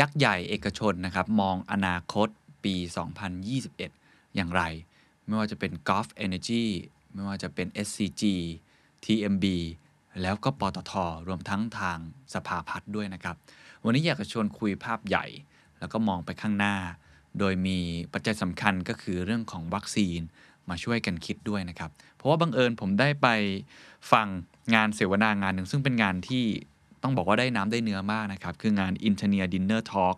ยักษ์ใหญ่เอกชนนะครับมองอนาคตปี 2021 อย่างไร ไม่ว่าจะเป็น Gulf Energy ไม่ว่าจะเป็น SCG TMB แล้วก็ปตทรวมทั้งทางสภาพัฒน์ด้วยนะครับ วันนี้อยากจะชวนคุยภาพใหญ่ แล้วก็มองไปข้างหน้า โดยมีปัจจัยสำคัญก็คือเรื่องของวัคซีนมาช่วยกันคิดด้วยนะครับ เพราะว่าบังเอิญผมได้ไปฟังงานเสวนางานหนึ่งซึ่งเป็นงานที่ ต้องบอกว่าได้น้ำได้เนื้อมากนะครับ คืองาน Engineer Dinner Talk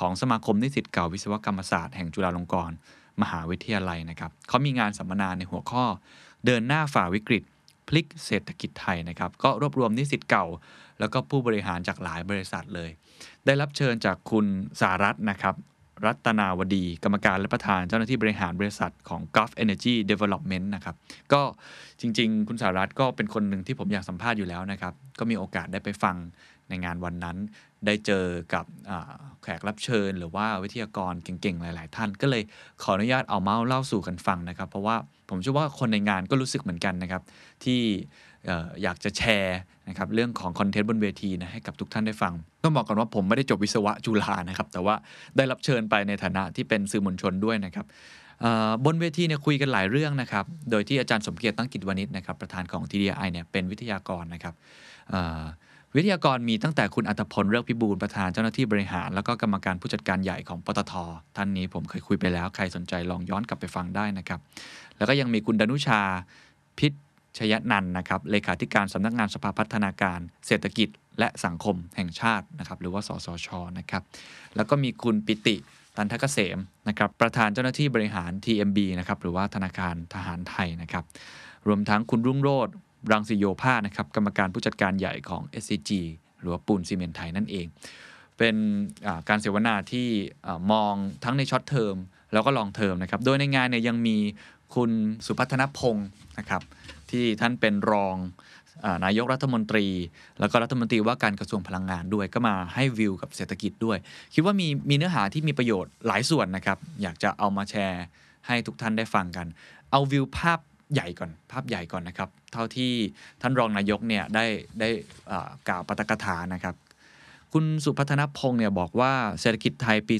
ของสมาคมนิสิตเก่าวิศวกรรมศาสตร์แห่งจุฬาลงกรณ์มหาวิทยาลัยนะครับเขามีงานสัมมนาในหัวข้อ เดินหน้าฝ่าวิกฤต พลิกเศรษฐกิจไทยนะครับ ก็รวบรวมนิสิตเก่า แล้วก็ผู้บริหารจากหลายบริษัทเลย ได้รับเชิญจากคุณสารัตน์นะครับ รัตนาวดี กรรมการและประธานเจ้าหน้าที่บริหารบริษัทของ Gulf Energy Development นะครับ ก็จริง ๆ คุณสารัตก็เป็นคนหนึ่งที่ผมอยากสัมภาษณ์อยู่แล้วนะครับ ก็มีโอกาสได้ไปฟังในงานวันนั้น ได้เจอกับแขกรับเชิญ หรือว่าวิทยากรเก่งๆ หลาย ๆ ท่าน ก็เลยขออนุญาตเอาเมาส์เล่าสู่กันฟังนะครับ เพราะว่าผมเชื่อว่าคนในงานก็รู้สึกเหมือนกันนะครับ ที่อยากจะแชร์ นะครับเรื่องของคอนเทนต์บนเวทีนะให้กับทุกท่านได้ฟัง ต้องบอกก่อนว่าผมไม่ได้จบวิศวะจุฬานะครับแต่ว่าได้รับเชิญไปในฐานะที่เป็นสื่อมวลชนด้วยนะครับบนเวทีเนี่ยคุยกันหลายเรื่องนะครับ โดยที่อาจารย์สมเกียรติตั้งกิจวณิชนะครับประธานของ TDI เนี่ยเป็นวิทยากรนะครับวิทยากรมีตั้งแต่คุณอัตพลเลิกพิบูลประธานเจ้าหน้าที่บริหาร แล้วก็กรรมการผู้จัดการใหญ่ของปตท ท่านนี้ผมเคยคุยไปแล้ว ใครสนใจลองย้อนกลับไปฟังได้นะครับ แล้วก็ยังมีคุณดนุชาพิ ชยนันนะครับ เลขาธิการสำนักงานสภาพัฒนาการ เศรษฐกิจ และสังคมแห่งชาตินะครับ หรือว่าสศชนะครับ แล้วก็มีคุณปิติตันทกเกษมนะครับ ประธานเจ้าหน้าที่บริหาร TMB นะครับ หรือว่าธนาคารทหารไทยนะครับ รวมทั้งคุณรุ่งโรจน์รังสิโยภาสนะครับ กรรมการผู้จัดการใหญ่ของ SCG หรือว่าปูนซิเมนต์ไทยนั่นเอง เป็นการเสวนาที่มองทั้งใน short term แล้วก็ long term นะครับ โดยในงานเนี่ยยังมีคุณสุพัฒนพงษ์นะครับ ที่ท่านเป็นรองนายกรัฐมนตรี แล้วก็รัฐมนตรีว่าการกระทรวงพลังงานด้วย ก็มาให้วิวกับเศรษฐกิจด้วย คิดว่ามีมีเนื้อหาที่มีประโยชน์หลายส่วนนะครับ อยากจะเอามาแชร์ให้ทุกท่านได้ฟังกัน เอาวิวภาพใหญ่ก่อน ภาพใหญ่ก่อนนะครับ เท่าที่ท่านรองนายกเนี่ยได้ได้กล่าวปาฐกถานะครับ คุณสุพัฒนพงศ์เนี่ยบอกว่าเศรษฐกิจไทยปี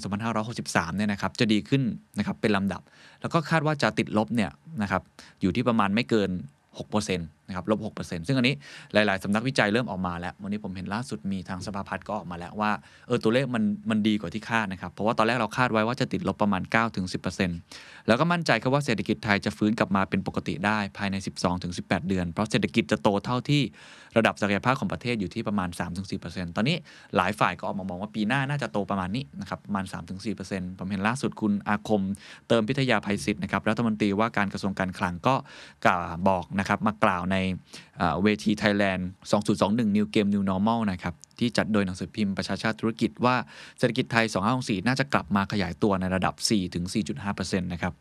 2563 เนี่ยนะครับจะดีขึ้นนะครับเป็นลำดับ แล้วก็คาดว่าจะติดลบเนี่ยนะครับอยู่ที่ประมาณไม่เกิน 6%เปอร์เซ็นต์ะครับลบ6%ซึ่งอันนี้หลาย ๆสำนักวิจัยเริ่มออกมาแล้ว วันนี้ผมเห็นล่าสุดมีทางสภาพัฒน์ก็ออกมาแล้วว่าเออตัวเลขมันมันดีกว่าที่คาดนะครับ เพราะว่าตอนแรกเราคาดไว้ว่าจะติดลบประมาณ 9-10%แล้วก็มั่นใจครับว่าเศรษฐกิจไทยจะฟื้นกลับมาเป็นปกติได้ภายใน 12-18 เดือน เพราะเศรษฐกิจจะโตเท่าที่ระดับศักยภาพของประเทศอยู่ที่ประมาณ 3-4%ตอนนี้หลายฝ่ายก็ออกมามองว่าปีหน้าน่าจะโตประมาณนี้นะครับประมาณ 3-4%ผมเห็นล่าสุดคุณอาคม เติมพิทยาภัยศิษย์นะครับรัฐมนตรีว่าการกระทรวงการคลังก็กล่าวบอกนะครับมากล่าวในเอ่อเวที Thailand 2021 New Game New Normal นะครับที่จัดโดยหนังสือพิมพ์ประชาชาติธุรกิจว่าเศรษฐกิจไทย 2564 น่าจะกลับมาขยายตัวในระดับ 4-4.5%นะครับ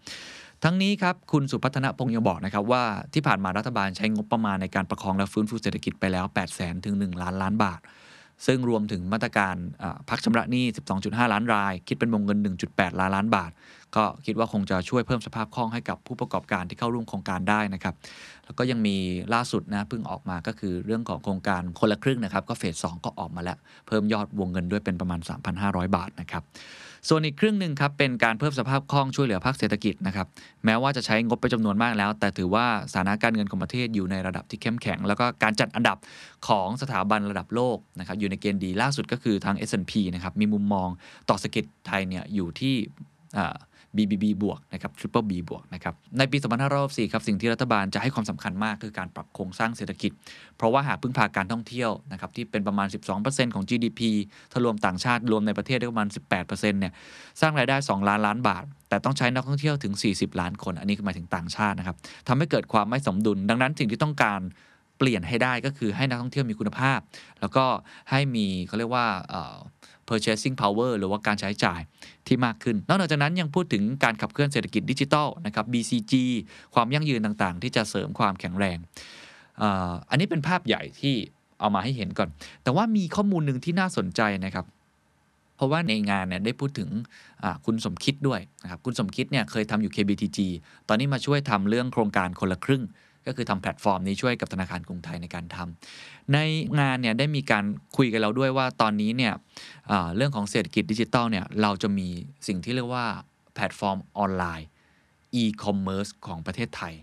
ทั้งนี้ครับคุณสุพัฒนพงศ์ยังบอกนะครับว่าที่ผ่านมารัฐบาลใช้งบประมาณในการประคองและฟื้นฟูเศรษฐกิจไปแล้ว 8 0 0 0 0 0ถึง1ล้านล้านบาท ซึ่งรวมถึงมาตรการพักชำระหนี้ 12.5 ล้านราย คิดเป็นวงเงิน 1.8 ล้านล้านบาท ก็คิดว่าคงจะช่วยเพิ่มสภาพคล่องให้กับผู้ประกอบการที่เข้าร่วมโครงการได้นะครับ แล้วก็ยังมีล่าสุดนะเพิ่งออกมาก็คือเรื่องของโครงการคนละครึ่งนะครับ ก็เฟสสองก็ออกมาแล้ว เพิ่มยอดวงเงินด้วยเป็นประมาณ 3,500 บาทนะครับส่วนอีกครึ่งหนึ่งครับเป็นการเพิ่มสภาพคล่องช่วยเหลือภาคเศรษฐกิจนะครับแม้ว่าจะใช้งบไปจำนวนมากแล้ว แต่ถือว่าสถานะการเงินของประเทศอยู่ในระดับที่เข้มแข็ง แล้วก็การจัดอันดับของสถาบันระดับโลกนะครับอยู่ในเกณฑ์ดีล่าสุดก็คือทาง S&P นะครับมีมุมมองต่อเศรษฐกิจไทยเนี่ยอยู่ที่ BBB บวกนะครับ Triple B บวกนะครับในปี 2564ครับสิ่งที่รัฐบาลจะให้ความสำคัญมากคือการปรับโครงสร้างเศรษฐกิจ เพราะว่าหากพึ่งพาการท่องเที่ยวนะครับที่เป็นประมาณ 12%ของ GDP ถ้ารวมต่างชาติรวมในประเทศได้ประมาณ 18%เนี่ยสร้างรายได้ 2 ล้านล้านบาท แต่ต้องใช้นักท่องเที่ยวถึง 40 ล้านคน อันนี้คือหมายถึงต่างชาตินะครับทำให้เกิดความไม่สมดุล ดังนั้นสิ่งที่ต้องการเปลี่ยนให้ได้ก็คือให้นักท่องเที่ยวมีคุณภาพ แล้วก็ให้มีเขาเรียกว่า purchasing power หรือว่าการใช้จ่ายที่มากขึ้น นอกจากนั้นยังพูดถึงการขับเคลื่อนเศรษฐกิจดิจิทัลนะครับ BCG ความยั่งยืนต่างๆ ที่จะเสริมความแข็งแรง อันนี้เป็นภาพใหญ่ที่เอามาให้เห็นก่อน แต่ว่ามีข้อมูลหนึ่งที่น่าสนใจนะครับ เพราะว่าในงานเนี่ยได้พูดถึงคุณสมคิดด้วยนะครับ คุณสมคิดเนี่ยเคยทำอยู่ KBTG ตอนนี้มาช่วยทำเรื่องโครงการคนละครึ่ง ก็คือทำแพลตฟอร์มนี้ช่วยกับธนาคารกรุงไทยในการทำในงานเนี่ยได้มีการคุยกันแล้วด้วยว่าตอนนี้เนี่ยเรื่องของเศรษฐกิจดิจิทัลเนี่ยเราจะมีสิ่งที่เรียกว่าแพลตฟอร์มออนไลน์ e-commerce ของประเทศไทย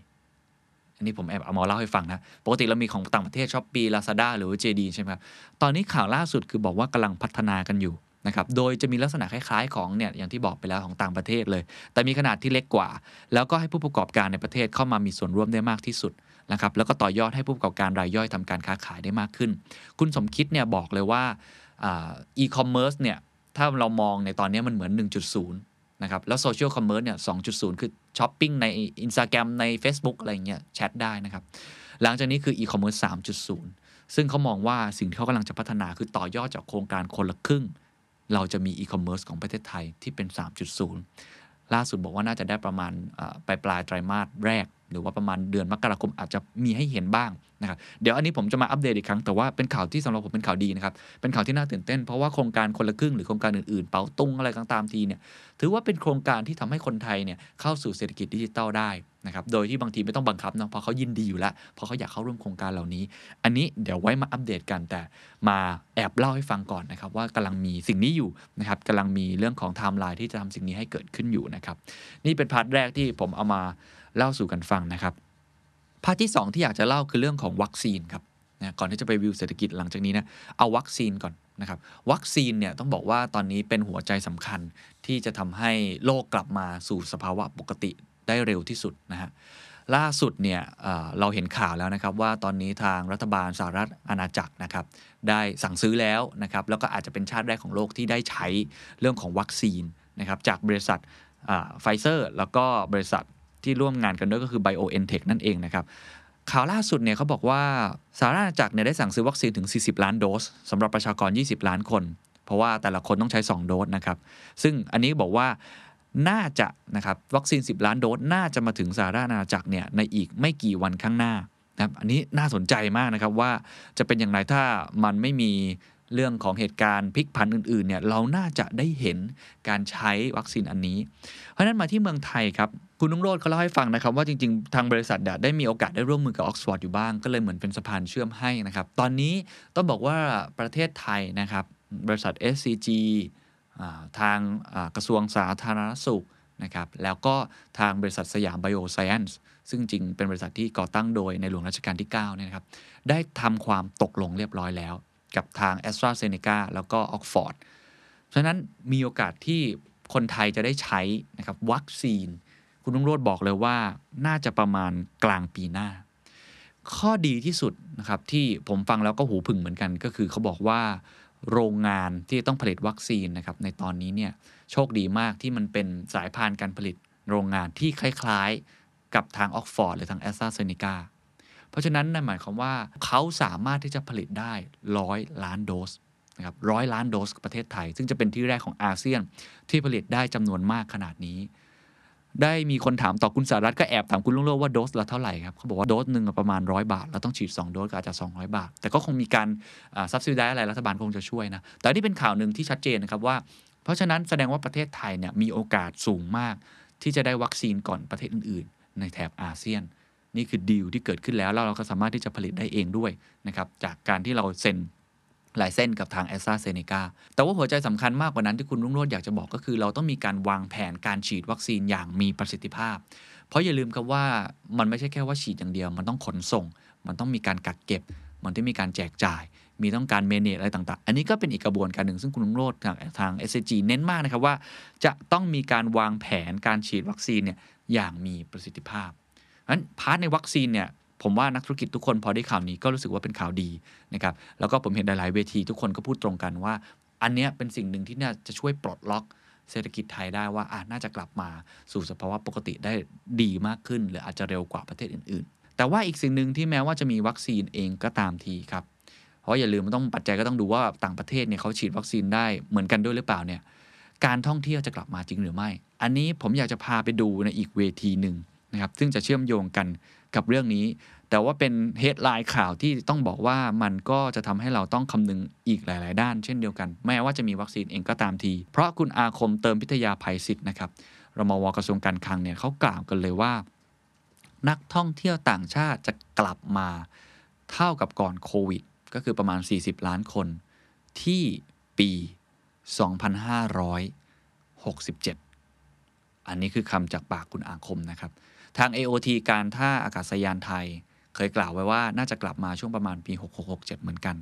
อันนี้ผมแอบเอามาเล่าให้ฟังนะ ปกติเรามีของต่างประเทศ Shopee Lazada หรือว่า JD ใช่ไหมครับ ตอนนี้ข่าวล่าสุดคือบอกว่ากำลังพัฒนากันอยู่ นะครับโดยจะมีลักษณะคล้ายๆ ของเนี่ยอย่างที่บอกไปแล้วของต่างประเทศเลย แต่มีขนาดที่เล็กกว่า แล้วก็ให้ผู้ประกอบการในประเทศเข้ามามีส่วนร่วมได้มากที่สุดนะครับแล้วก็ต่อยอดให้ผู้ประกอบการรายย่อยทำการค้าขายได้มากขึ้น คุณสมคิดเนี่ยบอกเลยว่าอีคอมเมิร์ซเนี่ยถ้าเรามองในตอนนี้มันเหมือน 1.0 นะครับ แล้ว social commerce เนี่ย 2.0 คือช้อปปิ้งใน Instagram ใน Facebook อะไรเงี้ยแชทได้นะครับ หลังจากนี้คืออีคอมเมิร์ซ3.0 ซึ่งเขามองว่าสิ่งที่เขากำลังจะพัฒนาคือต่อยอดจากโครงการคนละครึ่ง เราจะมีอีคอมเมิร์ซของประเทศไทยที่เป็น 3.0 ล่าสุดบอกว่าน่าจะได้ประมาณปลายปลายไตรมาสแรก หรือว่าประมาณเดือนมกราคมอาจจะมีให้เห็นบ้างนะครับเดี๋ยวอันนี้ผมจะมาอัปเดตอีกครั้งแต่ว่าเป็นข่าวที่สำหรับผมเป็นข่าวดีนะครับเป็นข่าวที่น่าตื่นเต้นเพราะว่าโครงการคนละครึ่งหรือโครงการอื่นๆ เป๋าตุงอะไรต่างๆทีเนี่ยถือว่าเป็นโครงการที่ทำให้คนไทยเนี่ยเข้าสู่เศรษฐกิจดิจิทัลได้นะครับโดยที่บางทีไม่ต้องบังคับเนาะเพราะเขายินดีอยู่แล้วเพราะเขาอยากเข้าร่วมโครงการเหล่านี้ อันนี้เดี๋ยวไว้มาอัปเดตกันแต่มาแอบเล่าให้ฟังก่อนนะครับว่ากำลังมีสิ่งนี้อยู่นะครับกำลังมีเรื่องของไทม์ไลน์ที่จะทำสิ่งนี้ให้เกิดขึ้นอยู่นะครับนี่เป็น part แรกที่ผมเอามา เล่าสู่กันฟังนะครับ part ที่ 2 ที่อยากจะเล่าคือเรื่องของวัคซีนครับนะก่อนที่จะไปวิวเศรษฐกิจหลังจากนี้นะเอาวัคซีนก่อนนะครับวัคซีนเนี่ยต้องบอกว่าตอนนี้เป็นหัวใจสำคัญที่จะทำให้โลกกลับมาสู่สภาวะปกติได้เร็วที่สุดนะฮะล่าสุดเนี่ยเราเห็นข่าวแล้วนะครับว่าตอนนี้ทางรัฐบาลสหรัฐอาณาจักรนะครับได้สั่งซื้อแล้วนะครับแล้วก็อาจจะเป็นชาติแรกของโลกที่ได้ใช้เรื่องของวัคซีนนะครับจากบริษัทไฟเซอร์แล้วก็บริษัท ที่ร่วมงานกันด้วยก็คือ BioNTech นั่นเองนะครับข่าวล่าสุดเนี่ยเขาบอกว่าสหรัฐอาณาจักรเนี่ยได้สั่งซื้อวัคซีนถึง 40 ล้านโดสสำหรับประชากร 20 ล้านคน เพราะว่าแต่ละคนต้องใช้ 2 โดสนะครับซึ่งอันนี้บอกว่าน่าจะนะครับวัคซีน 10 ล้านโดสน่าจะมาถึงสหรัฐอาณาจักรเนี่ยในอีกไม่กี่วันข้างหน้านะครับอันนี้น่าสนใจมากนะครับว่าจะเป็นอย่างไรถ้ามันไม่มีเรื่องของเหตุการณ์พลิกผันอื่นๆเนี่ยเราน่าจะได้เห็นการใช้วัคซีนอันนี้ เพราะฉะนั้นมาที่เมืองไทยครับ คุณนุ่งโรดเขาเล่าให้ฟังนะครับว่าจริงๆ ทางบริษัทได้มีโอกาสได้ร่วมมือกับออกซฟอร์ดอยู่บ้าง ก็เลยเหมือนเป็นสะพานเชื่อมให้นะครับ ตอนนี้ต้องบอกว่าประเทศไทยนะครับ บริษัท SCG ทางกระทรวงสาธารณสุขนะครับแล้วก็ทางบริษัทสยามไบโอไซเอนซ์ซึ่งจริงเป็นบริษัทที่ก่อตั้งโดยในหลวงรัชกาลที่9เนี่ยนะครับได้ทำความตกลงเรียบร้อยแล้ว กับทาง a s t r a z เซ e c a แล้วก็ออกฟอร์ดเพราะฉะนั้นมีโอกาสที่คนไทยจะได้ใช้นะครับวัคซีน คุณรุ่งโรจน์บอกเลยว่าน่าจะประมาณกลางปีหน้า ข้อดีที่สุดนะครับที่ผมฟังแล้วก็หูผึ่งเหมือนกัน ก็คือเขาบอกว่าโรงงานที่ต้องผลิตวัคซีนนะครับในตอนนี้เนี่ยโชคดีมากที่มันเป็นสายพานการผลิตโรงงานที่คล้ายๆ กับทางออกฟอร์ดหรือทางแอสตราเซเนกาเพราะฉะนั้นนั่นหมายความว่าเขาสามารถที่จะผลิตได้ร้อยล้านโดสนะครับร้อยล้านโดสประเทศไทย ซึ่งจะเป็นที่แรกของอาเซียนที่ผลิตได้จำนวนมากขนาดนี้ ได้มีคนถามต่อคุณสารัตก็แอบถามคุณลุงโลว่าโดสละเท่าไหร่ครับเขาบอกว่าโดสหนึ่งประมาณร้อยบาท เราต้องฉีด 2 โดสก็อาจจะ 200 บาท แต่ก็คงมีการซับซิได้อะไรรัฐบาลคงจะช่วยนะ แต่นี่เป็นข่าวหนึ่งที่ชัดเจนนะครับว่า เพราะฉะนั้นแสดงว่าประเทศไทยเนี่ยมีโอกาสสูงมาก ที่จะได้วัคซีนก่อนประเทศอื่น ๆ ในแถบอาเซียน นี่คือดีลที่เกิดขึ้นแล้วแล้วเราก็สามารถที่จะผลิตได้เองด้วยนะครับจากการที่เราเซ็น หลายเส้นกับทางแอสตราเซเนกาแต่ว่าหัวใจสำคัญมากกว่านั้นที่คุณรุ่งโรจน์อยากจะบอกก็คือ เราต้องมีการวางแผนการฉีดวัคซีนอย่างมีประสิทธิภาพ เพราะอย่าลืมครับว่ามันไม่ใช่แค่ว่าฉีดอย่างเดียว มันต้องขนส่ง มันต้องมีการกักเก็บ มันต้องมีการแจกจ่าย มีต้องการ manage อะไรต่างๆ อันนี้ก็เป็นอีกกระบวนการหนึ่งซึ่งคุณลุงโรดทางทาง s อ g เน้นมากนะครับว่า จะต้องมีการวางแผนการฉีดวัคซีนเนี่ยอย่างมีประสิทธิภาพนั้น part ในวัคซีนเนี่ย ผมว่านักธุรกิจทุกคนพอได้ข่าวนี้ก็รู้สึกว่าเป็นข่าวดีนะครับแล้วก็ผมเห็นหลาย ๆ เวทีทุกคนก็พูดตรงกันว่า อันนี้เป็นสิ่งหนึ่งที่น่าจะช่วยปลดล็อกเศรษฐกิจไทยได้ว่าอ่าน่าจะกลับมาสู่สภาวะปกติได้ดีมากขึ้น หรืออาจจะเร็วกว่าประเทศอื่น ๆ แต่ว่าอีกสิ่งหนึ่งที่แม้ว่าจะมีวัคซีนเองก็ตามทีครับ เพราะอย่าลืมมันต้องปัจจัยก็ต้องดูว่าต่างประเทศเนี่ยเขาฉีดวัคซีนได้เหมือนกันด้วยหรือเปล่าเนี่ย การท่องเที่ยวจะกลับมาจริงหรือไม่ อันนี้ผมอยากจะพาไปดูในอีกเวทีหนึ่งนะครับ ซึ่งจะเชื่อมโยงกันกับเรื่องนี้ แต่ว่าเป็น headline ข่าวที่ต้องบอกว่ามันก็จะทำให้เราต้องคำนึงอีกหลาย ๆ ด้าน เช่นเดียวกัน แม้ว่าจะมีวัคซีนเองก็ตามที เพราะคุณอาคมเติมพิทยาภัยศิษย์นะครับรมวกระทรวงการคลังเนี่ยเขากล่าวกันเลยว่า นักท่องเที่ยวต่างชาติจะกลับมาเท่ากับก่อนโควิด ก็คือประมาณ 40 ล้านคน ที่ปี 2567 อันนี้คือคำจากปากคุณอาคมนะครับ ทาง AOT การท่าอากาศยานไทย เคยกล่าวไว้ว่าน่าจะกลับมาช่วงประมาณปี 6667 เหมือนกัน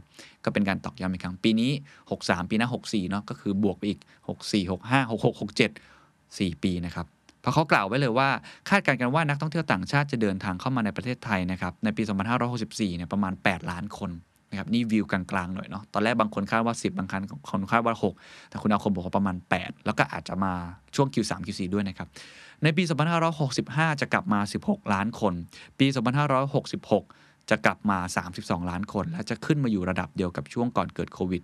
ก็เป็นการตอกย้ำอีกครั้ง ปีนี้ 63 ปีหน้า 64 เนาะก็คือบวกไปอีก 64 65 66 67 4 ปีนะครับเพราะเขากล่าวไว้เลยว่า คาดการณ์กันว่านักท่องเที่ยวต่างชาติจะเดินทางเข้ามาในประเทศไทยนะครับ ในปี 2564 เนี่ยประมาณ 8 ล้านคนนะครับนี่วิวกลางๆหน่อยเนาะตอนแรกบางคนคาดว่า 10 บางคนคนคาดว่า 6 แต่คุณอาคมบอกว่าประมาณ 8 แล้วก็อาจจะมาช่วง Q3 Q4 ด้วยนะครับ ในปี 2565 จะกลับมา 16 ล้านคน ปี 2566 จะกลับมา 32 ล้านคน และจะขึ้นมาอยู่ระดับเดียวกับช่วงก่อนเกิดโควิด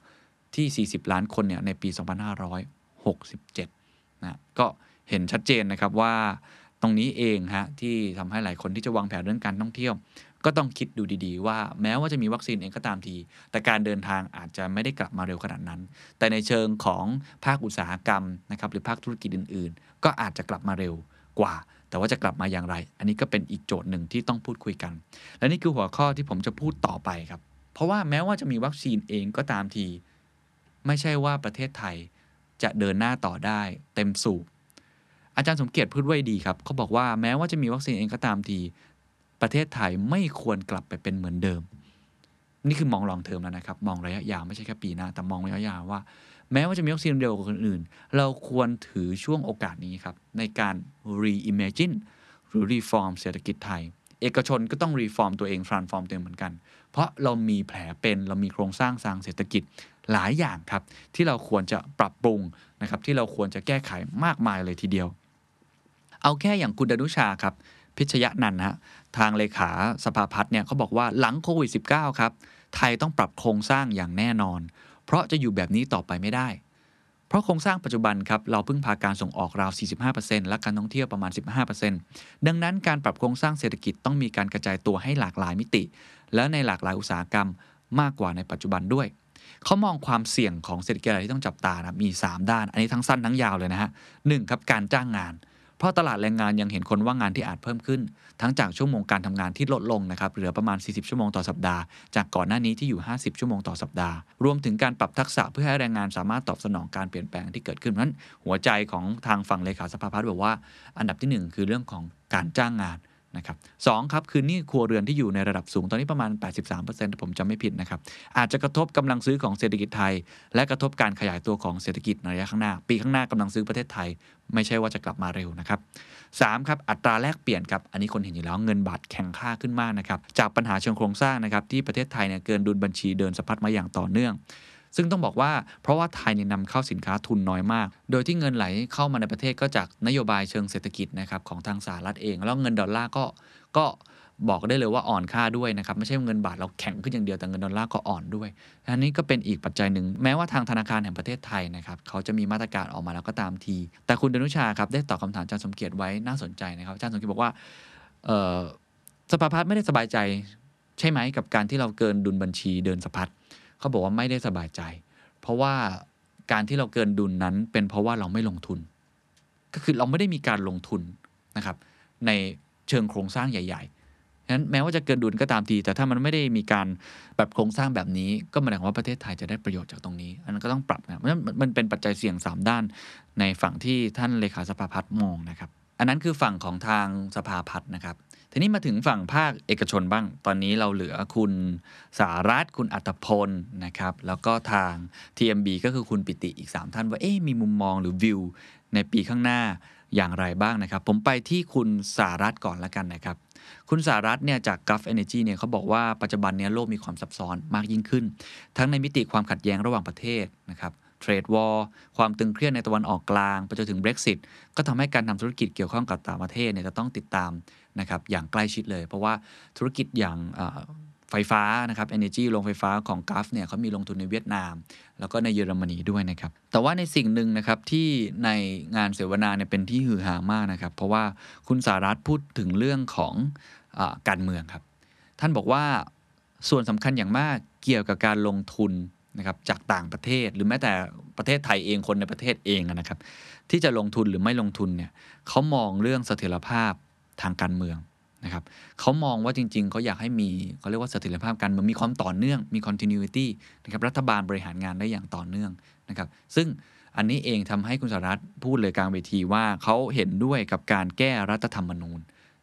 -19 ที่ 40 ล้านคนเนี่ยในปี 2567 นะก็เห็นชัดเจนนะครับว่าตรงนี้เองฮะที่ทำให้หลายคนที่จะวางแผนเรื่องการท่องเที่ยว ก็ต้องคิดดูดีๆ ว่าแม้ว่าจะมีวัคซีนเองก็ตามที แต่การเดินทางอาจจะไม่ได้กลับมาเร็วขนาดนั้น แต่ในเชิงของภาคอุตสาหกรรมนะครับหรือภาคธุรกิจอื่น ๆ ก็อาจจะกลับมาเร็วกว่า แต่ว่าจะกลับมาอย่างไร อันนี้ก็เป็นอีกโจทย์หนึ่งที่ต้องพูดคุยกัน และนี่คือหัวข้อที่ผมจะพูดต่อไปครับ เพราะว่าแม้ว่าจะมีวัคซีนเองก็ตามที ไม่ใช่ว่าประเทศไทยจะเดินหน้าต่อได้เต็มสูบอาจารย์สมเกียรติพูดไว้ดีครับเขาบอกว่าแม้ว่าจะมีวัคซีนเองก็ตามที ประเทศไทยไม่ควรกลับไปเป็นเหมือนเดิม นี่คือมองลองเทอมแล้วนะครับ มองระยะยาวไม่ใช่แค่ปีหน้า แต่มองระยะยาวว่า แม้ว่าจะมีวัคซีนเร็วกว่าคนอื่น เราควรถือช่วงโอกาสนี้ครับ ในการ reimagine หรือ reform เศรษฐกิจไทย เอกชนก็ต้อง reform ตัวเอง transform ตัวเองเหมือนกัน เพราะเรามีแผลเป็นเรามีโครงสร้างทางเศรษฐกิจหลายอย่างครับ ที่เราควรจะปรับปรุงนะครับ ที่เราควรจะแก้ไขมากมายเลยทีเดียว เอาแค่อย่างคุณดนุชาครับ พิชยะนันท์ฮะ ทางเลขาสภาพัฒน์เนี่ยเขาบอกว่าหลังโควิด -19 ครับ ไทยต้องปรับโครงสร้างอย่างแน่นอน เพราะจะอยู่แบบนี้ต่อไปไม่ได้ เพราะโครงสร้างปัจจุบันครับ เราพึ่งพาการส่งออกราว 45%และการท่องเที่ยวประมาณ 15%ดังนั้นการปรับโครงสร้างเศรษฐกิจต้องมีการกระจายตัวให้หลากหลายมิติ และในหลากหลายอุตสาหกรรมมากกว่าในปัจจุบันด้วยเขามองความเสี่ยงของเศรษฐกิจอะไรที่ต้องจับตานะมี 3 ด้าน อันนี้ทั้งสั้นทั้งยาวเลยนะฮะหนึ่งครับการจ้างงาน เพราะตลาดแรงงานยังเห็นคนว่างงานที่อาจเพิ่มขึ้น ทั้งจากชั่วโมงการทำงานที่ลดลงนะครับเหลือประมาณ 40 ชั่วโมงต่อสัปดาห์ จากก่อนหน้านี้ที่อยู่ 50 ชั่วโมงต่อสัปดาห์ รวมถึงการปรับทักษะเพื่อให้แรงงานสามารถตอบสนองการเปลี่ยนแปลงที่เกิดขึ้นเพราะฉะนั้น หัวใจของทางฝั่งเลขาสภาพัฒน์บอกว่า อันดับที่ 1 คือเรื่องของการจ้างงาน นะครับสองครับคือนี่ครัวเรือนที่อยู่ในระดับสูงตอนนี้ประมาณ 83%ถ้าผมจำไม่ผิดนะครับอาจจะกระทบกำลังซื้อของเศรษฐกิจไทย และกระทบการขยายตัวของเศรษฐกิจในระยะข้างหน้า ปีข้างหน้ากำลังซื้อประเทศไทย ไม่ใช่ว่าจะกลับมาเร็วนะครับสามครับอัตราแลกเปลี่ยนครับอันนี้คนเห็นอยู่แล้วเงินบาทแข็งค่าขึ้นมากนะครับจากปัญหาเชิงโครงสร้างนะครับที่ประเทศไทยเนี่ยเกินดุลบัญชีเดินสะพัดมาอย่างต่อเนื่อง ซึ่งต้องบอกว่าเพราะว่าไทยเนี่ยนำเข้าสินค้าทุนน้อยมาก โดยที่เงินไหลเข้ามาในประเทศก็จากนโยบายเชิงเศรษฐกิจนะครับของทางสหรัฐเอง แล้วเงินดอลลาร์ก็ก็บอกได้เลยว่าอ่อนค่าด้วยนะครับไม่ใช่เงินบาทเราแข็งขึ้นอย่างเดียวแต่เงินดอลลาร์ก็อ่อนด้วยอันนี้ก็เป็นอีกปัจจัยหนึ่ง แม้ว่าทางธนาคารแห่งประเทศไทยนะครับเขาจะมีมาตรการออกมาแล้วก็ตามที แต่คุณดนุชาครับได้ตอบคาถามอาจารย์สมเกียรติไว้น่าสนใจนะครับอาจารย์สมเกียรติบอกว่าสภาพัฒน์ไม่ได้สบายใจ ใช่ไหมกับการที่เราเกินดุลบัญชีเดินสะพัด เขาบอกว่าไม่ได้สบายใจ เพราะว่าการที่เราเกินดุลนั้น เป็นเพราะว่าเราไม่ลงทุน ก็คือเราไม่ได้มีการลงทุนนะครับ ในเชิงโครงสร้างใหญ่ๆนั้นแม้ว่าจะเกินดุลก็ตามที แต่ถ้ามันไม่ได้มีการแบบโครงสร้างแบบนี้ ก็หมายถึงว่าประเทศไทยจะได้ประโยชน์จากตรงนี้ อันนั้นก็ต้องปรับนะมันมันเป็นปัจจัยเสี่ยง 3 ด้าน ในฝั่งที่ท่านเลขาสภาพัฒน์มองนะครับ อันนั้นคือฝั่งของทางสภาพัฒน์นะครับ ทีนี้มาถึงฝั่งภาคเอกชนบ้าง ตอนนี้เราเหลือคุณสารัตคุณอัตพลนะครับ แล้วก็ทาง TMB ก็คือคุณปิติอีก 3 ท่านว่า เอ๊มีมุมมองหรือวิวในปีข้างหน้าอย่างไรบ้างนะครับ ผมไปที่คุณสารัตก่อนละกันนะครับ คุณสารัตเนี่ยจาก g u f Energy เนี่ยเขาบอกว่าปัจจุบันเนี้โลกมีความซับซ้อนมากยิ่งขึ้น ทั้งในมิติความขัดแย้งระหว่างประเทศนะครับเทรดวอลความตึงเครียดในตะวันออกกลาง ไปจนถึง Brexit ก็ทำให้การทำธุรกิจเกี่ยวข้องกับต่างประเทศเนี่ยจะต้องติดตาม นะครับอย่างใกล้ชิดเลย เพราะว่าธุรกิจอย่างไฟฟ้านะครับ Energy โรงไฟฟ้าของกัฟเนี่ยเขามีลงทุนในเวียดนาม แล้วก็ในเยอรมนีด้วยนะครับ แต่ว่าในสิ่งหนึ่งนะครับที่ในงานเสวนาเนี่ยเป็นที่ฮือฮามากนะครับ เพราะว่าคุณสารัตพูดถึงเรื่องของอการเมืองครับ ท่านบอกว่าส่วนสำคัญอย่างมากเกี่ยวกับการลงทุนนะครับจากต่างประเทศหรือแม้แต่ประเทศไทยเองคนในประเทศเองนะครับ ที่จะลงทุนหรือไม่ลงทุนเนี่ยเขามองเรื่องเสถียรภาพ ทางการเมืองนะครับเขามองว่าจริง ๆเขาอยากให้มีเขาเรียกว่าเสถียรภาพการเมืองมีความต่อเนื่องมี continuity นะครับรัฐบาลบริหารงานได้อย่างต่อเนื่องนะครับซึ่งอันนี้เองทำให้คุณสารัตพูดเลยกลางเวทีว่าเขาเห็นด้วยกับการแก้รัฐธรรมนูญ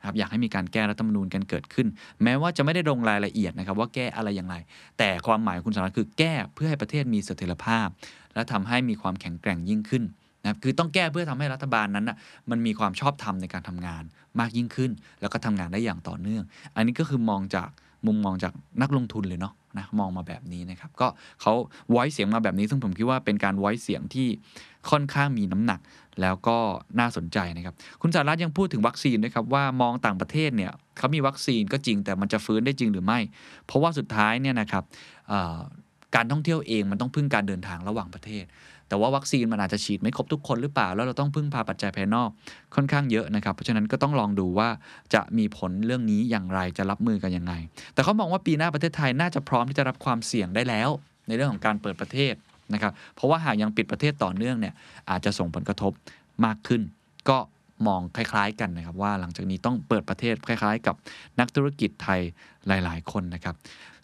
ครับอยากให้มีการแก้รัฐธรรมนูญกันเกิดขึ้น แม้ว่าจะไม่ได้ลงรายละเอียดนะครับว่าแก้อะไรอย่างไร แต่ความหมายคุณสารัตคือแก้เพื่อให้ประเทศมีเสถียรภาพ และทำให้มีความแข็งแกร่งยิ่งขึ้น นะครับคือต้องแก้เพื่อทำให้รัฐบาลนั้นนะมันมีความชอบธรรมในการทำงานมากยิ่งขึ้น แล้วก็ทำงานได้อย่างต่อเนื่อง อันนี้ก็คือมองจากมุมมองจากนักลงทุนเลยเนาะนะมองมาแบบนี้นะครับ ก็เขาไว้เสียงมาแบบนี้ ซึ่งผมคิดว่าเป็นการไว้เสียงที่ค่อนข้างมีน้ำหนัก แล้วก็น่าสนใจนะครับ คุณสารัตยังพูดถึงวัคซีนด้วยครับว่ามองต่างประเทศเนี่ยเขามีวัคซีนก็จริงแต่มันจะฟื้นได้จริงหรือไม่ เพราะว่าสุดท้ายเนี่ยนะครับ การท่องเที่ยวเองมันต้องพึ่งการเดินทางระหว่างประเทศ แต่ว่าวัคซีนมันอาจจะฉีดไม่ครบทุกคนหรือเปล่า แล้วเราต้องพึ่งพาปัจจัยภายนอกค่อนข้างเยอะนะครับ เพราะฉะนั้นก็ต้องลองดูว่าจะมีผลเรื่องนี้อย่างไรจะรับมือกันยังไง แต่เขามองว่าปีหน้าประเทศไทยน่าจะพร้อมที่จะรับความเสี่ยงได้แล้ว ในเรื่องของการเปิดประเทศนะครับ เพราะว่าหากยังปิดประเทศต่อเนื่องเนี่ยอาจจะส่งผลกระทบมากขึ้น ก็มองคล้าย ๆ กันนะครับว่าหลังจากนี้ต้องเปิดประเทศคล้าย ๆ กับนักธุรกิจไทยหลาย ๆ คนนะครับ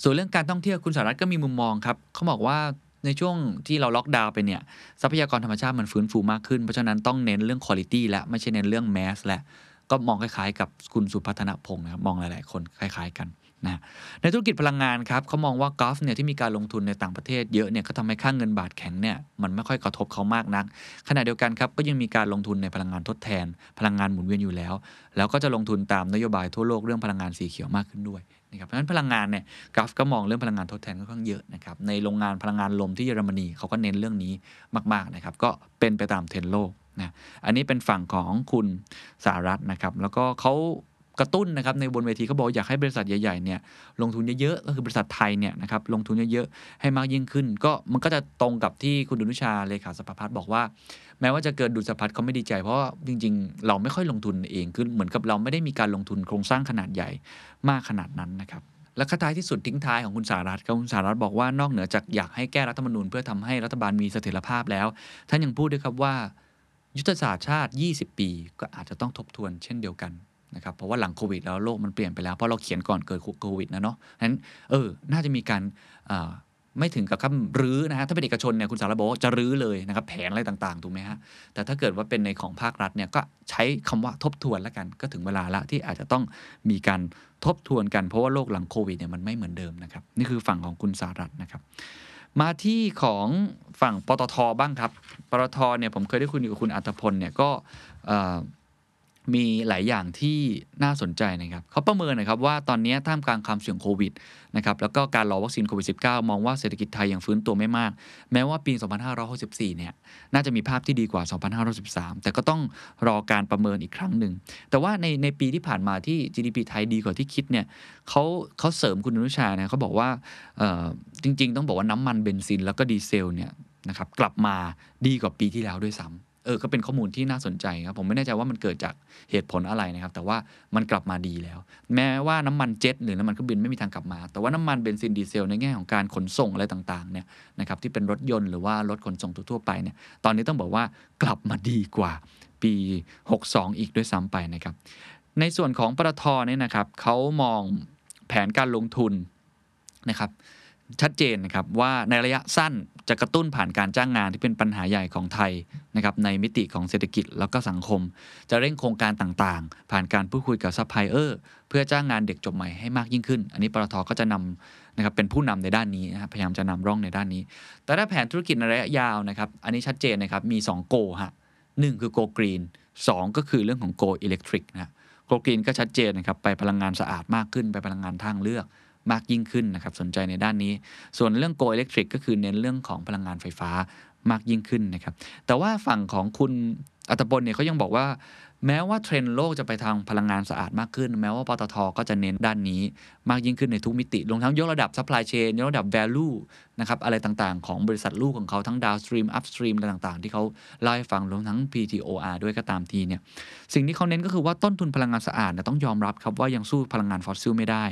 ส่วนเรื่องการท่องเที่ยวคุณสารัตก็มีมุมมองครับเขาบอกว่าในช่วงที่เราล็อกดาวน์ไปเนี่ยทรัพยากรธรรมชาติมันฟื้นฟูมากขึ้น เพราะฉะนั้นต้องเน้นเรื่องคุณภาพและไม่ใช่เน้นเรื่องแมสและก็มองคล้ายๆ กับคุณสุพัฒนพงศ์นะครับมองหลายๆ คนคล้าย ๆ กัน นะในธุรกิจพลังงานครับเขามองว่ากอล์ฟเนี่ยที่มีการลงทุนในต่างประเทศเยอะเนี่ยก็ทำให้ค่างเงินบาทแข็งเนี่ยมันไม่ค่อยกระทบเขามากนัก ขณะเดียวกันครับก็ยังมีการลงทุนในพลังงานทดแทน พลังงานหมุนเวียนอยู่แล้ว แล้วก็จะลงทุนตามนโยบายทั่วโลกเรื่องพลังงานสีเขียวมากขึ้นด้วยนะครับเพราะฉะนั้นพลังงานเนี่ยกราฟก็มองเรื่องพลังงานทดแทนค่อนข้างเยอะนะครับในโรงงานพลังงานลมที่เยอรมนีเขาก็เน้นเรื่องนี้มากๆนะครับก็เป็นไปตามเทรนโลกนะอันนี้เป็นฝั่งของคุณสารัตนะครับแล้วก็เขา กระตุ้นนะครับในบนเวทีเขาบอกอยากให้บริษัทใหญ่ๆเนี่ยลงทุนเยอะๆก็คือบริษัทไทยเนี่ยนะครับลงทุนเยอะๆให้มากยิ่งขึ้น ก็มันก็จะตรงกับที่คุณดุนุชาเลขาสภาพัฒน์บอกว่า แม้ว่าจะเกิดดุลสะพัดเขาไม่ดีใจ เพราะจริงๆ เราไม่ค่อยลงทุนเองคือเหมือนกับเราไม่ได้มีการลงทุนโครงสร้างขนาดใหญ่มากขนาดนั้นนะครับและข้อท้ายที่สุดทิ้งท้ายของคุณสารัตครับคุณสารัตบอกว่านอกเหนือจากอยากให้แก้รัฐธรรมนูญเพื่อทำให้รัฐบาลมีเสถียรภาพแล้ว ท่านยังพูดด้วยครับว่า ยุทธศาสตร์ชาติ 20 ปี ก็อาจจะต้องทบทวนเช่นเดียวกัน นะครับเพราะว่าหลังโควิดแล้วโลกมันเปลี่ยนไปแล้ว เพราะเราเขียนก่อนเกิดโควิดนะเนาะฉะนั้นเออน่าจะมีการไม่ถึงกับคำรื้อนะฮะถ้าเป็นเอกชนเนี่ยคุณสารบอกจะรื้อเลยนะครับแผนอะไรต่างๆถูกไหมฮะแต่ถ้าเกิดว่าเป็นในของภาครัฐเนี่ยก็ใช้คำว่าทบทวนแล้วกันก็ถึงเวลาละที่อาจจะต้องมีการทบทวนกันเพราะว่าโลกหลังโควิดเนี่ยมันไม่เหมือนเดิมนะครับนี่คือฝั่งของคุณสารัตนะครับมาที่ของฝั่งปตทบ้างครับปตทเนี่ยผมเคยได้คุยกับคุณอัตพลเนี่ยก็ มีหลายอย่างที่น่าสนใจนะครับเขาประเมินนะครับว่าตอนนี้ท่ามกลางความเสี่ยงโควิดนะครับแล้วก็การรอวัคซีนโควิด -19 มองว่าเศรษฐกิจไทยยังฟื้นตัวไม่มาก แม้ว่าปี 2564 เนี่ยน่าจะมีภาพที่ดีกว่า 2513 แต่ก็ต้องรอการประเมินอีกครั้งหนึ่ง แต่ว่าในในปีที่ผ่านมาที่ GDP ไทยดีกว่าที่คิดเนี่ยเขาเขาเสริมคุณอนุชาเนี่ยเขาบอกว่าจริง ๆ ต้องบอกว่าน้ำมันเบนซินแล้วก็ดีเซลเนี่ยนะครับกลับมาดีกว่าปีที่แล้วด้วยซ้ำ เออก็เป็นข้อมูลที่น่าสนใจครับ ผมไม่แน่ใจว่ามันเกิดจากเหตุผลอะไรนะครับ แต่ว่ามันกลับมาดีแล้ว แม้ว่าน้ำมันเจ็ตหรือน้ำมันเครื่องบินไม่มีทางกลับมา แต่ว่าน้ำมันเบนซินดีเซลในแง่ของการขนส่งอะไรต่างๆเนี่ยนะครับที่เป็นรถยนต์หรือว่ารถขนส่งทั่วไปเนี่ยตอนนี้ต้องบอกว่ากลับมาดีกว่าปี 62 อีกด้วยซ้ำไปนะครับ ในส่วนของปตทเนี่ยนะครับเขามองแผนการลงทุนนะครับชัดเจนนะครับว่าในระยะสั้น จะกระตุ้นผ่านการจ้างงานที่เป็นปัญหาใหญ่ของไทยนะครับในมิติของเศรษฐกิจแล้วก็สังคม จะเร่งโครงการต่างๆ ผ่านการพูดคุยกับซัพพลายเออร์เพื่อจ้างงานเด็กจบใหม่ให้มากยิ่งขึ้น อันนี้ปตทก็จะนำนะครับเป็นผู้นำในด้านนี้นะพยายามจะนำร่องในด้านนี้ แต่ถ้าแผนธุรกิจในระยะยาวนะครับอันนี้ชัดเจนนะครับมี 2 goฮะหนึ่งคือ go green กับเรื่องของ go electric นะ go green ก็ชัดเจนนะครับไปพลังงานสะอาดมากขึ้นไปพลังงานทางเลือก มากยิ่งขึ้นนะครับสนใจในด้านนี้ ส่วนเรื่อง go electric ก็คือเน้นเรื่องของพลังงานไฟฟ้ามากยิ่งขึ้นนะครับแต่ว่าฝั่งของคุณอรรถพลเนี่ยเขายังบอกว่า แม้ว่าเทรนด์โลกจะไปทางพลังงานสะอาดมากขึ้น แม้ว่าปตทก็จะเน้นด้านนี้มากยิ่งขึ้นในทุกมิติรวมทั้งยกระดับ supply chain ยกระดับ value นะครับอะไรต่างๆ ของบริษัทลูกของเขาทั้ง downstream upstream อะไรต่างๆ ที่เขาเล่าให้ฟังรวมทั้ง PTOR ด้วยก็ตามทีเนี่ยสิ่งที่เขาเน้นก็คือว่าต้นทุนพลังงานสะอาดเนี่ยต้องยอมรับครับว่ายังสู้พลังงานฟอสซิลไม่ได้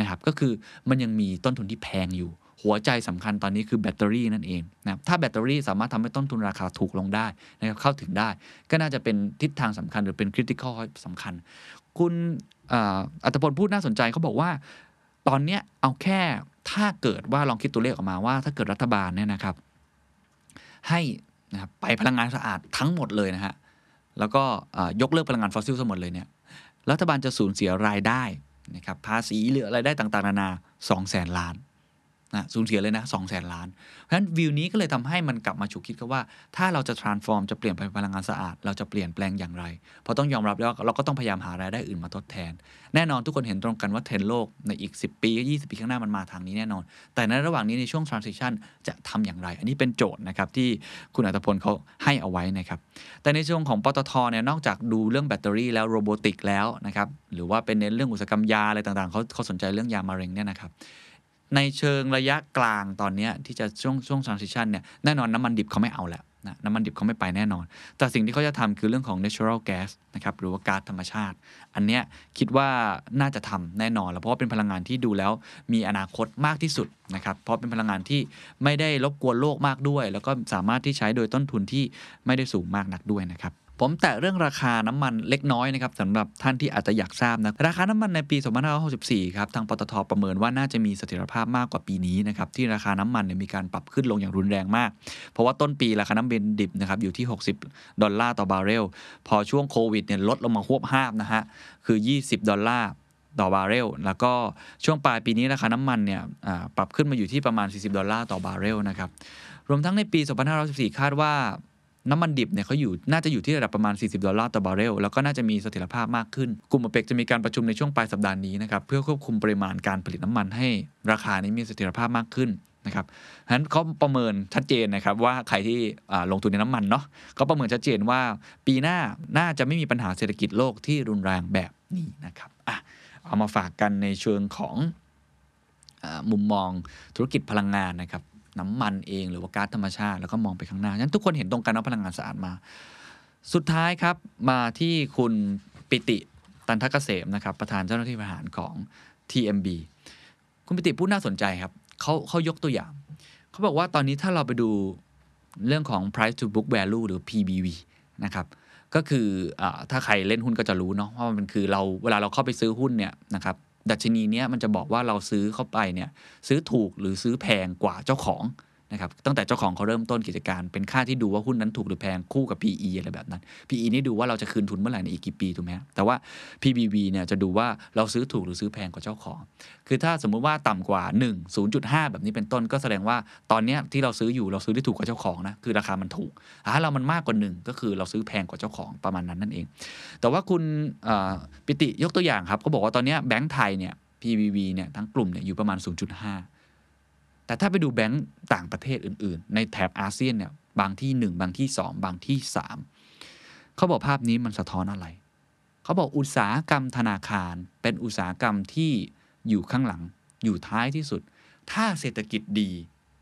นะครับก็คือมันยังมีต้นทุนที่แพงอยู่ หัวใจสำคัญตอนนี้คือแบตเตอรี่นั่นเองนะครับถ้าแบตเตอรี่สามารถทำให้ต้นทุนราคาถูกลงได้นะครับเข้าถึงได้ ก็น่าจะเป็นทิศทางสำคัญหรือเป็นคริติคอลสำคัญ คุณอัตพลพูดน่าสนใจเขาบอกว่า ตอนเนี้ยเอาแค่ถ้าเกิดว่าลองคิดตัวเลขออกมาว่า ถ้าเกิดรัฐบาลเนี่ยนะครับ ให้นะครับไปพลังงานสะอาดทั้งหมดเลยนะฮะแล้วก็ยกเลิกพลังงานฟอสซิลทั้งหมดเลยเนี่ยรัฐบาลจะสูญเสียรายได้ นะครับภาษีหรืออะไรได้ต่างๆ นานา2 0 0แสนล้าน นะสูญเสียเลยนะ2 0 0แสนล้าน เพราะฉะนั้นวิวนี้ก็เลยทำให้มันกลับมาฉุกคิดกันว่า ถ้าเราจะ transform จะเปลี่ยนไปพลังงานสะอาด เราจะเปลี่ยนแปลงอย่างไร เพราะต้องยอมรับแล้วเราก็ต้องพยายามหารายได้อื่นมาทดแทน แน่นอนทุกคนเห็นตรงกันว่าเทรนโลกในอีก 10 ปี 20 ปีข้างหน้ามันมาทางนี้แน่นอน แต่ในระหว่างนี้ในช่วง transition จะทำอย่างไร อันนี้เป็นโจทย์นะครับที่คุณอัตพลเขาให้เอาไว้นะครับ แต่ในช่วงของปตทเนี่ยนอกจากดูเรื่องแบตเตอรี่แล้วโรบอติกแล้วนะครับหรือว่าเป็นในเรื่องอุตสาหกรรมยาอะไรต่างๆเขาเขาสนใจเรื่องยามะเร็งเนี่ยนะครับ ในเชิงระยะกลางตอนนี้ที่จะช่วงช่วง transition เนี่ยแน่นอนน้ำมันดิบเขาไม่เอาแล้วนะน้ำมันดิบเขาไม่ไปแน่นอน แต่สิ่งที่เขาจะทำคือเรื่องของ natural gas นะครับหรือว่าก๊าซธรรมชาติ อันเนี้ยคิดว่าน่าจะทำแน่นอน แล้วเพราะว่าเป็นพลังงานที่ดูแล้วมีอนาคตมากที่สุดนะครับเพราะเป็นพลังงานที่ไม่ได้รบกวนโลกมากด้วย แล้วก็สามารถที่ใช้โดยต้นทุนที่ไม่ได้สูงมากนักด้วยนะครับ ผมแตะเรื่องราคาน้ำมันเล็กน้อยนะครับสำหรับท่านที่อาจจะอยากทราบนะราคาน้ำมันในปี 2564 ครับ ทางปตทประเมินว่าน่าจะมีเสถียรภาพมากกว่าปีนี้นะครับที่ราคาน้ำมันเนี่ยมีการปรับขึ้นลงอย่างรุนแรงมาก เพราะว่าต้นปีราคาน้ำมันดิบนะครับอยู่ที่ 60 ดอลลาร์ต่อบาร์เรล พอช่วงโควิดเนี่ยลดลงมาฮวบฮาบนะฮะคือ 20 ดอลลาร์ต่อบาร์เรล แล้วก็ช่วงปลายปีนี้ราคาน้ำมันเนี่ยปรับขึ้นมาอยู่ที่ประมาณ 40 ดอลลาร์ต่อบาร์เรลนะครับรวมทั้งในปี 2564คาดว่า น้ำมันดิบเนี่ยเขาอยู่น่าจะอยู่ที่ระดับประมาณ 40 ดอลลาร์ต่อบาร์เรล แล้วก็น่าจะมีเสถียรภาพมากขึ้น กลุ่มโอเปกจะมีการประชุมในช่วงปลายสัปดาห์นี้นะครับเพื่อควบคุมปริมาณการผลิตน้ำมันให้ราคานี้มีเสถียรภาพมากขึ้นนะครับฉะนั้นเขาประเมินชัดเจนนะครับว่าใครที่ลงทุนในน้ำมันเนาะเขาประเมินชัดเจนว่าปีหน้าน่าจะไม่มีปัญหาเศรษฐกิจโลกที่รุนแรงแบบนี้นะครับอะเอามาฝากกันในเชิงของอมุมมองธุรกิจพลังงานนะครับ น้ำมันเองหรือว่าก๊าซธรรมชาติ แล้วก็มองไปข้างหน้าฉะนั้นทุกคนเห็นตรงกันว่าพลังงานสะอาดมา สุดท้ายครับมาที่คุณปิติตันทกเกษมนะครับประธานเจ้าหน้าที่บริหารของ TMB คุณปิติพูดน่าสนใจครับเขาเขายกตัวอย่าง เขาบอกว่าตอนนี้ถ้าเราไปดูเรื่องของ price to book value หรือ PBV นะครับก็คืออถ้าใครเล่นหุ้นก็จะรู้เนาะว่ามันคือเราเวลาเราเข้าไปซื้อหุ้นเนี่ยนะครับ ดัชนีนี้มันจะบอกว่าเราซื้อเข้าไปเนี่ยซื้อถูกหรือซื้อแพงกว่าเจ้าของ นะครับตั้งแต่เจ้าของเขาเริ่มต้นกิจการ เป็นค่าที่ดูว่าหุ้นนั้นถูกหรือแพงคู่กับ PE อะไรแบบนั้น PE นี่ดูว่าเราจะคืนทุนเมื่อไหร่ในอีกกี่ปีถูกไหมแต่ว่า PBV เนี่ยจะดูว่าเราซื้อถูกหรือซื้อแพงกว่าเจ้าของ คือถ้าสมมุติว่าต่ำกว่า 1 0.5 แบบนี้เป็นต้นก็แสดงว่าตอนนี้ที่เราซื้ออยู่เราซื้อได้ถูกกว่าเจ้าของนะคือราคามันถูกถ้าเรามันมากกว่า1ก็คือเราซื้อแพงกว่าเจ้าของประมาณนั้นนั่นเอง แต่ว่าคุณปิติยกตัวอย่างครับก็บอกว่าตอนนี้แบงก์ไทยเนี่ย PBV เนี่ยทั้งกลุ่มเนี่ยอยู่ประมาณ 0.5 แต่ถ้าไปดูแบงก์ต่างประเทศอื่น ๆ ในแถบอาเซียนเนี่ยบางที่ 1 บางที่ 2 บางที่ 3 เขาบอกภาพนี้มันสะท้อนอะไร เขาบอกอุตสาหกรรมธนาคาร เป็นอุตสาหกรรมที่อยู่ข้างหลัง อยู่ท้ายที่สุด ถ้าเศรษฐกิจดี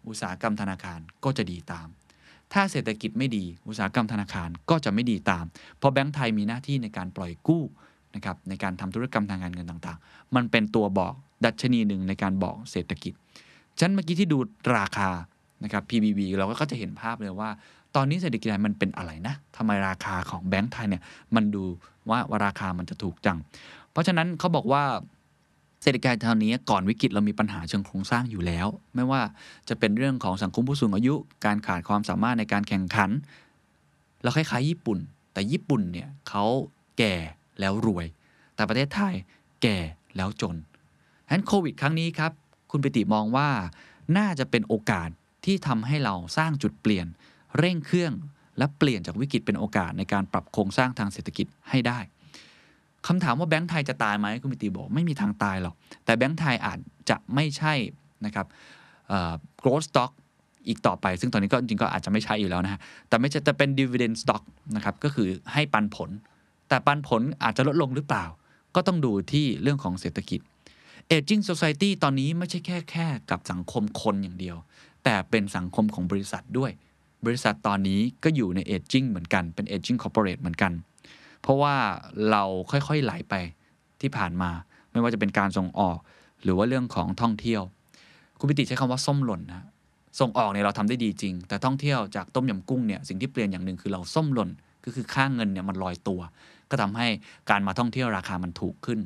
อุตสาหกรรมธนาคารก็จะดีตาม ถ้าเศรษฐกิจไม่ดี อุตสาหกรรมธนาคารก็จะไม่ดีตาม เพราะแบงก์ไทยมีหน้าที่ในการปล่อยกู้นะครับในการทำธุรกรรมทางการเงินต่างๆ มันเป็นตัวบอกดัชนีหนึ่งในการบอกเศรษฐกิจ ฉันเมื่อกี้ที่ดูราคานะครับ PBB เราก็จะเห็นภาพเลยว่า ตอนนี้เศรษฐกิจไทยมันเป็นอะไรนะทำไมราคาของแบงก์ไทยเนี่ยมันดูว่าราคามันจะถูกจัง เพราะฉะนั้นเขาบอกว่าเศรษฐกิจทานี้ก่อนวิกฤตเรามีปัญหาเชิงโครงสร้างอยู่แล้ว ไม่ว่าจะเป็นเรื่องของสังคมผู้สูงอายุ การขาดความสามารถในการแข่งขัน เราคล้ายๆ ญี่ปุ่น แต่ญี่ปุ่นเนี่ยเขาแก่แล้วรวย แต่ประเทศไทยแก่แล้วจนฉะนั้นโควิดครั้งนี้ครับ คุณปิติมองว่าน่าจะเป็นโอกาสที่ทำให้เราสร้างจุดเปลี่ยน เร่งเครื่องและเปลี่ยนจากวิกฤตเป็นโอกาสในการปรับโครงสร้างทางเศรษฐกิจให้ได้คำถามว่าแบงก์ไทยจะตายไหมคุณปิติบอกไม่มีทางตายหรอก แต่แบงก์ไทยอาจจะไม่ใช่นะครับ growth stock อีกต่อไป ซึ่งตอนนี้ก็จริงก็อาจจะไม่ใช่อยู่แล้วนะฮะ แต่ไม่จะจะเป็น dividend stock นะครับ ก็คือให้ปันผล แต่ปันผลอาจจะลดลงหรือเปล่า ก็ต้องดูที่เรื่องของเศรษฐกิจ aging society ตอนนี้ไม่ใช่แค่แค่กับสังคมคนอย่างเดียว แต่เป็นสังคมของบริษัทด้วย บริษัทตอนนี้ก็อยู่ใน aging เหมือนกันเป็น aging corporate เหมือนกัน เพราะว่าเราค่อยๆไหลไปที่ผ่านมา ไม่ว่าจะเป็นการส่งออก หรือว่าเรื่องของท่องเที่ยว คุณปิติใช้คำว่าส้มหล่นนะส่งออกเนี่ยเราทำได้ดีจริง แต่ท่องเที่ยวจากต้มยำกุ้งเนี่ยสิ่งที่เปลี่ยนอย่างหนึ่งคือเราส้มหล่นก็คือค่างเงินเนี่ยมันลอยตัว ก็ทำให้การมาท่องเที่ยวราคามันถูกขึ้น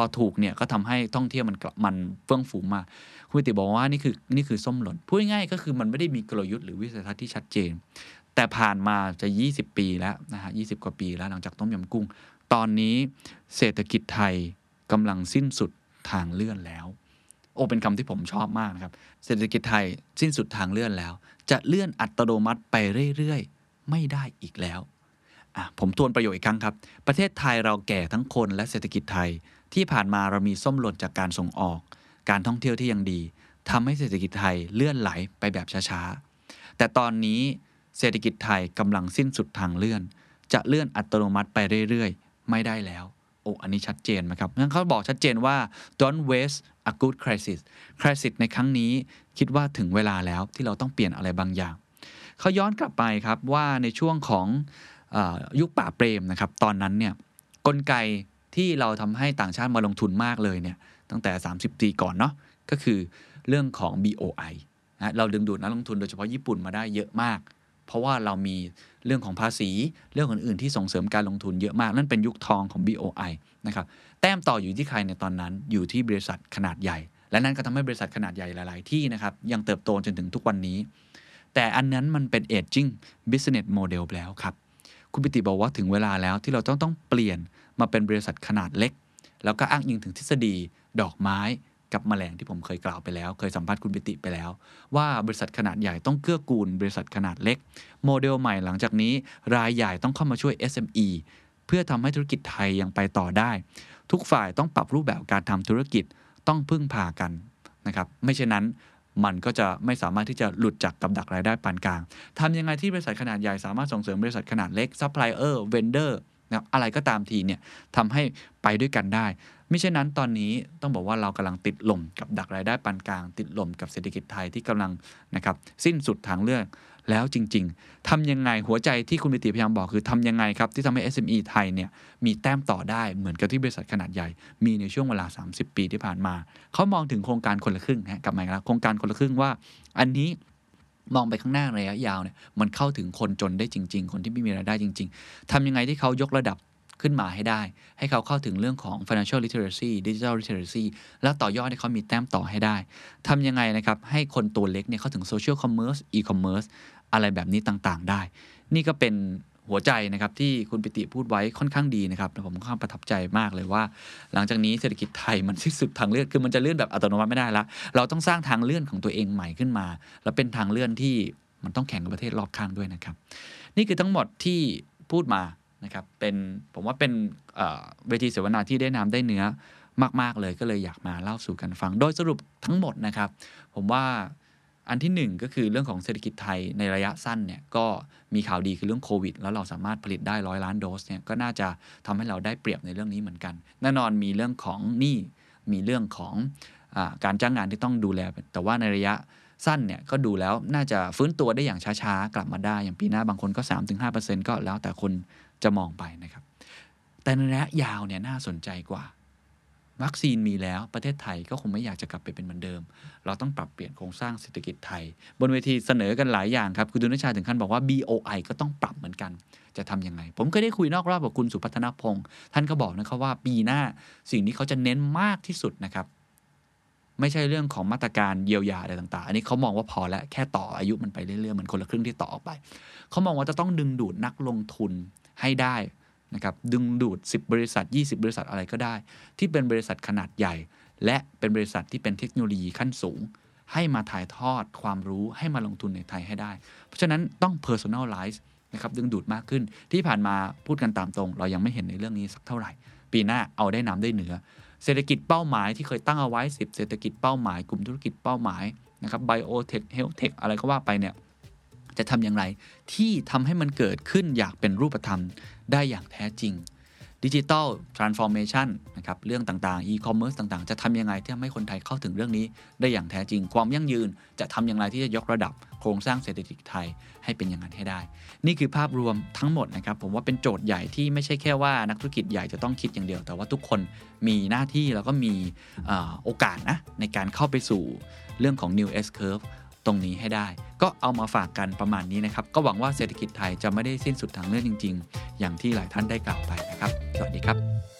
พอถูกเนี่ยก็ทำให้ท่องเที่ยวมันมันเฟื่องฟูมาคุณปิติบอกว่านี่คือนี่คือส้มหล่นพูดง่ายก็คือมันไม่ได้มีกลยุทธ์หรือวิสัยทัศน์ที่ชัดเจน แต่ผ่านมาจะ 20 ปีแล้วนะฮะ20กว่าปีแล้วหลังจากต้มยำกุ้ง ตอนนี้เศรษฐกิจไทยกำลังสิ้นสุดทางเลื่อนแล้ว โอเป็นคำที่ผมชอบมากนะครับ เศรษฐกิจไทยสิ้นสุดทางเลื่อนแล้ว จะเลื่อนอัตโนมัติไปเรื่อยๆ ไม่ได้อีกแล้วผมทวนประโยคอีกครั้งครับ ประเทศไทยเราแก่ทั้งคนและเศรษฐกิจไทย ที่ผ่านมาเรามีส้มหล่นจากการส่งออก การท่องเที่ยวที่ยังดีทำให้เศรษฐกิจไทยเลื่อนไหลไปแบบช้าๆ แต่ตอนนี้เศรษฐกิจไทยกำลังสิ้นสุดทางเลื่อน จะเลื่อนอัตโนมัติไปเรื่อยๆ ไม่ได้แล้วโอ้อันนี้ชัดเจนไหมครับงั้นเขาบอกชัดเจนว่า don't waste a good crisis crisis ในครั้งนี้คิดว่าถึงเวลาแล้วที่เราต้องเปลี่ยนอะไรบางอย่างเขาย้อนกลับไปครับว่าในช่วงของอยุคป่าเปรมนะครับ ตอนนั้นเนี่ยกลไก ที่เราทำให้ต่างชาติมาลงทุนมากเลยเนี่ยตั้งแต่ 30 ปีก่อนเนาะก็คือเรื่องของ BOI นะเราดึงดูดนักลงทุนโดยเฉพาะญี่ปุ่นมาได้เยอะมาก เพราะว่าเรามีเรื่องของภาษีเรื่องอื่นๆที่ส่งเสริมการลงทุนเยอะมาก นั่นเป็นยุคทองของ BOI นะครับแต้มต่ออยู่ที่ใครในตอนนั้นอยู่ที่บริษัทขนาดใหญ่ และนั่นก็ทำให้บริษัทขนาดใหญ่หลาย ๆ ที่นะครับยังเติบโตจนถึงทุกวันนี้ แต่อันนั้นมันเป็น aging business model แล้วครับคุณปิติบอกว่าถึงเวลาแล้วที่เราต้องต้องเปลี่ยน มาเป็นบริษัทขนาดเล็ก แล้วก็อ้างอิงถึงทฤษฎีดอกไม้กับแมลงที่ผมเคยกล่าวไปแล้ว เคยสัมภาษณ์คุณปิติไปแล้ว ว่าบริษัทขนาดใหญ่ต้องเกื้อกูลบริษัทขนาดเล็ก โมเดลใหม่หลังจากนี้ รายใหญ่ต้องเข้ามาช่วย SME เพื่อทำให้ธุรกิจไทยยังไปต่อได้ ทุกฝ่ายต้องปรับรูปแบบการทำธุรกิจต้องพึ่งพากันนะครับไม่เช่นนั้นมันก็จะไม่สามารถที่จะหลุดจากกับดักรายได้ปานกลางทำยังไงที่บริษัทขนาดใหญ่สามารถส่งเสริมบริษัทขนาดเล็ก supplier vendor นะอะไรก็ตามทีเนี่ยทำให้ไปด้วยกันได้ไม่เช่นนั้นตอนนี้ต้องบอกว่าเรากำลังติดลมกับดักรายได้ปานกลาง ติดลมกับเศรษฐกิจไทยที่กำลังนะครับสิ้นสุดทางเลือกแล้วจริง ๆทำยังไงหัวใจที่คุณปิติพยายามบอกคือทำยังไงครับที่ทำให้ SME ไทยเนี่ยมีแต้มต่อได้เหมือนกับที่บริษัทขนาดใหญ่ มีในช่วงเวลา 30 ปีที่ผ่านมา เขามองถึงโครงการคนละครึ่งนะกลับมาอีกแล้วโครงการคนละครึ่งว่า อันนี้ มองไปข้างหน้าระยะยาวเนี่ยมันเข้าถึงคนจนได้จริง ๆ คนที่ไม่มีรายได้จริง ๆทำยังไงที่เขายกระดับขึ้นมาให้ได้ ให้เขาเข้าถึงเรื่องของ financial literacy digital literacy แล้วต่อยอดให้เขามีแต้มต่อให้ได้ทำยังไงนะครับ ให้คนตัวเล็กเนี่ยเข้าถึง social commerce e-commerce อะไรแบบนี้ต่างๆ ได้ นี่ก็เป็น หัวใจนะครับที่คุณปิติพูดไว้ค่อนข้างดีนะครับผมค่อนข้างประทับใจมากเลยว่า หลังจากนี้เศรษฐกิจไทยมันสิ้นสุดทางเลื่อนคือมันจะเลื่อนแบบอัตโนมัติไม่ได้ละเราต้องสร้างทางเลื่อนของตัวเองใหม่ขึ้นมา แล้วเป็นทางเลื่อนที่มันต้องแข่งกับประเทศรอบข้างด้วยนะครับ นี่คือทั้งหมดที่พูดมานะครับเป็นผมว่าเป็นเวทีเสวนาที่ได้น้ำได้เนื้อมาก ๆ เลยก็เลยอยากมาเล่าสู่กันฟัง โดยสรุปทั้งหมดนะครับ ผมว่า อันที่ 1 ก็คือเรื่องของเศรษฐกิจไทยในระยะสั้นเนี่ยก็มีข่าวดีคือเรื่องโควิด แล้วเราสามารถผลิตได้ร้อยล้านโดสเนี่ยก็น่าจะทำให้เราได้เปรียบในเรื่องนี้เหมือนกัน แน่นอนมีเรื่องของหนี้มีเรื่องของอการจ้างงานที่ต้องดูแล แต่ว่าในระยะสั้นเนี่ยก็ดูแล้วน่าจะฟื้นตัวได้อย่างช้าๆ กลับมาได้ อย่างปีหน้าบางคนก็ 3-5%ก็แล้วแต่คนจะมองไปนะครับแต่ในระยะยาวเนี่ยน่าสนใจกว่า วัคซีนมีแล้วประเทศไทยก็คงไม่อยากจะกลับไปเป็นเหมือนเดิม เราต้องปรับเปลี่ยนโครงสร้างเศรษฐกิจไทย บนเวทีเสนอกันหลายอย่างครับ คุณดุนชาถึงขั้นบอกว่า BOI ก็ต้องปรับเหมือนกัน จะทํำยังไง ผมก็ได้คุยนอกรอบกับคุณสุพัฒนพงศ์ท่านก็บอกนะครับว่าปีหน้าสิ่งที่เขาจะเน้นมากที่สุดนะครับไม่ใช่เรื่องของมาตรการเยียวยาอะไรต่าง ๆ อันนี้เขามองว่าพอแล้วแค่ต่ออายุมันไปเรื่อยๆเหมือนคนละครึ่งที่ต่อออกไป เขามองว่าจะต้องดึงดูดนักลงทุนให้ได้ นะครับดึงดูด 10 บริษัท 20 บริษัทอะไรก็ได้ ที่เป็นบริษัทขนาดใหญ่ และเป็นบริษัทที่เป็นเทคโนโลยีขั้นสูง ให้มาถ่ายทอดความรู้ให้มาลงทุนในไทยให้ได้ เพราะฉะนั้นต้อง personalize นะครับดึงดูดมากขึ้นที่ผ่านมาพูดกันตามตรง เรายังไม่เห็นในเรื่องนี้สักเท่าไหร่ ปีหน้าเอาได้น้ำได้เหนือเศรษฐกิจเป้าหมายที่เคยตั้งเอาไว้ 10 เศรษฐกิจเป้าหมาย กลุ่มธุรกิจเป้าหมายนะครับ biotech health tech อะไรก็ว่าไปเนี่ย จะทำอย่างไร ที่ทำให้มันเกิดขึ้นอย่างเป็นรูปธรรมได้อย่างแท้จริง digital transformation นะครับ เรื่องต่างๆอีคอมเมิร์ซต่างๆ จะทำยังไงที่ทำให้คนไทยเข้าถึงเรื่องนี้ ได้อย่างแท้จริง ความยั่งยืนจะทำอย่างไรที่จะยกระดับโครงสร้างเศรษฐกิจไทยให้เป็นอย่างนั้นให้ได้ นี่คือภาพรวมทั้งหมดนะครับ ผมว่าเป็นโจทย์ใหญ่ที่ไม่ใช่แค่ว่านักธุรกิจใหญ่จะต้องคิดอย่างเดียว แต่ว่าทุกคนมีหน้าที่แล้วก็มีโอกาสนะในการเข้าไปสู่เรื่องของ new S curve ตรงนี้ให้ได้ ก็เอามาฝากกันประมาณนี้นะครับ ก็หวังว่าเศรษฐกิจไทยจะไม่ได้สิ้นสุดทางเรื่องจริง ๆ อย่างที่หลายท่านได้กล่าวไปนะครับ สวัสดีครับ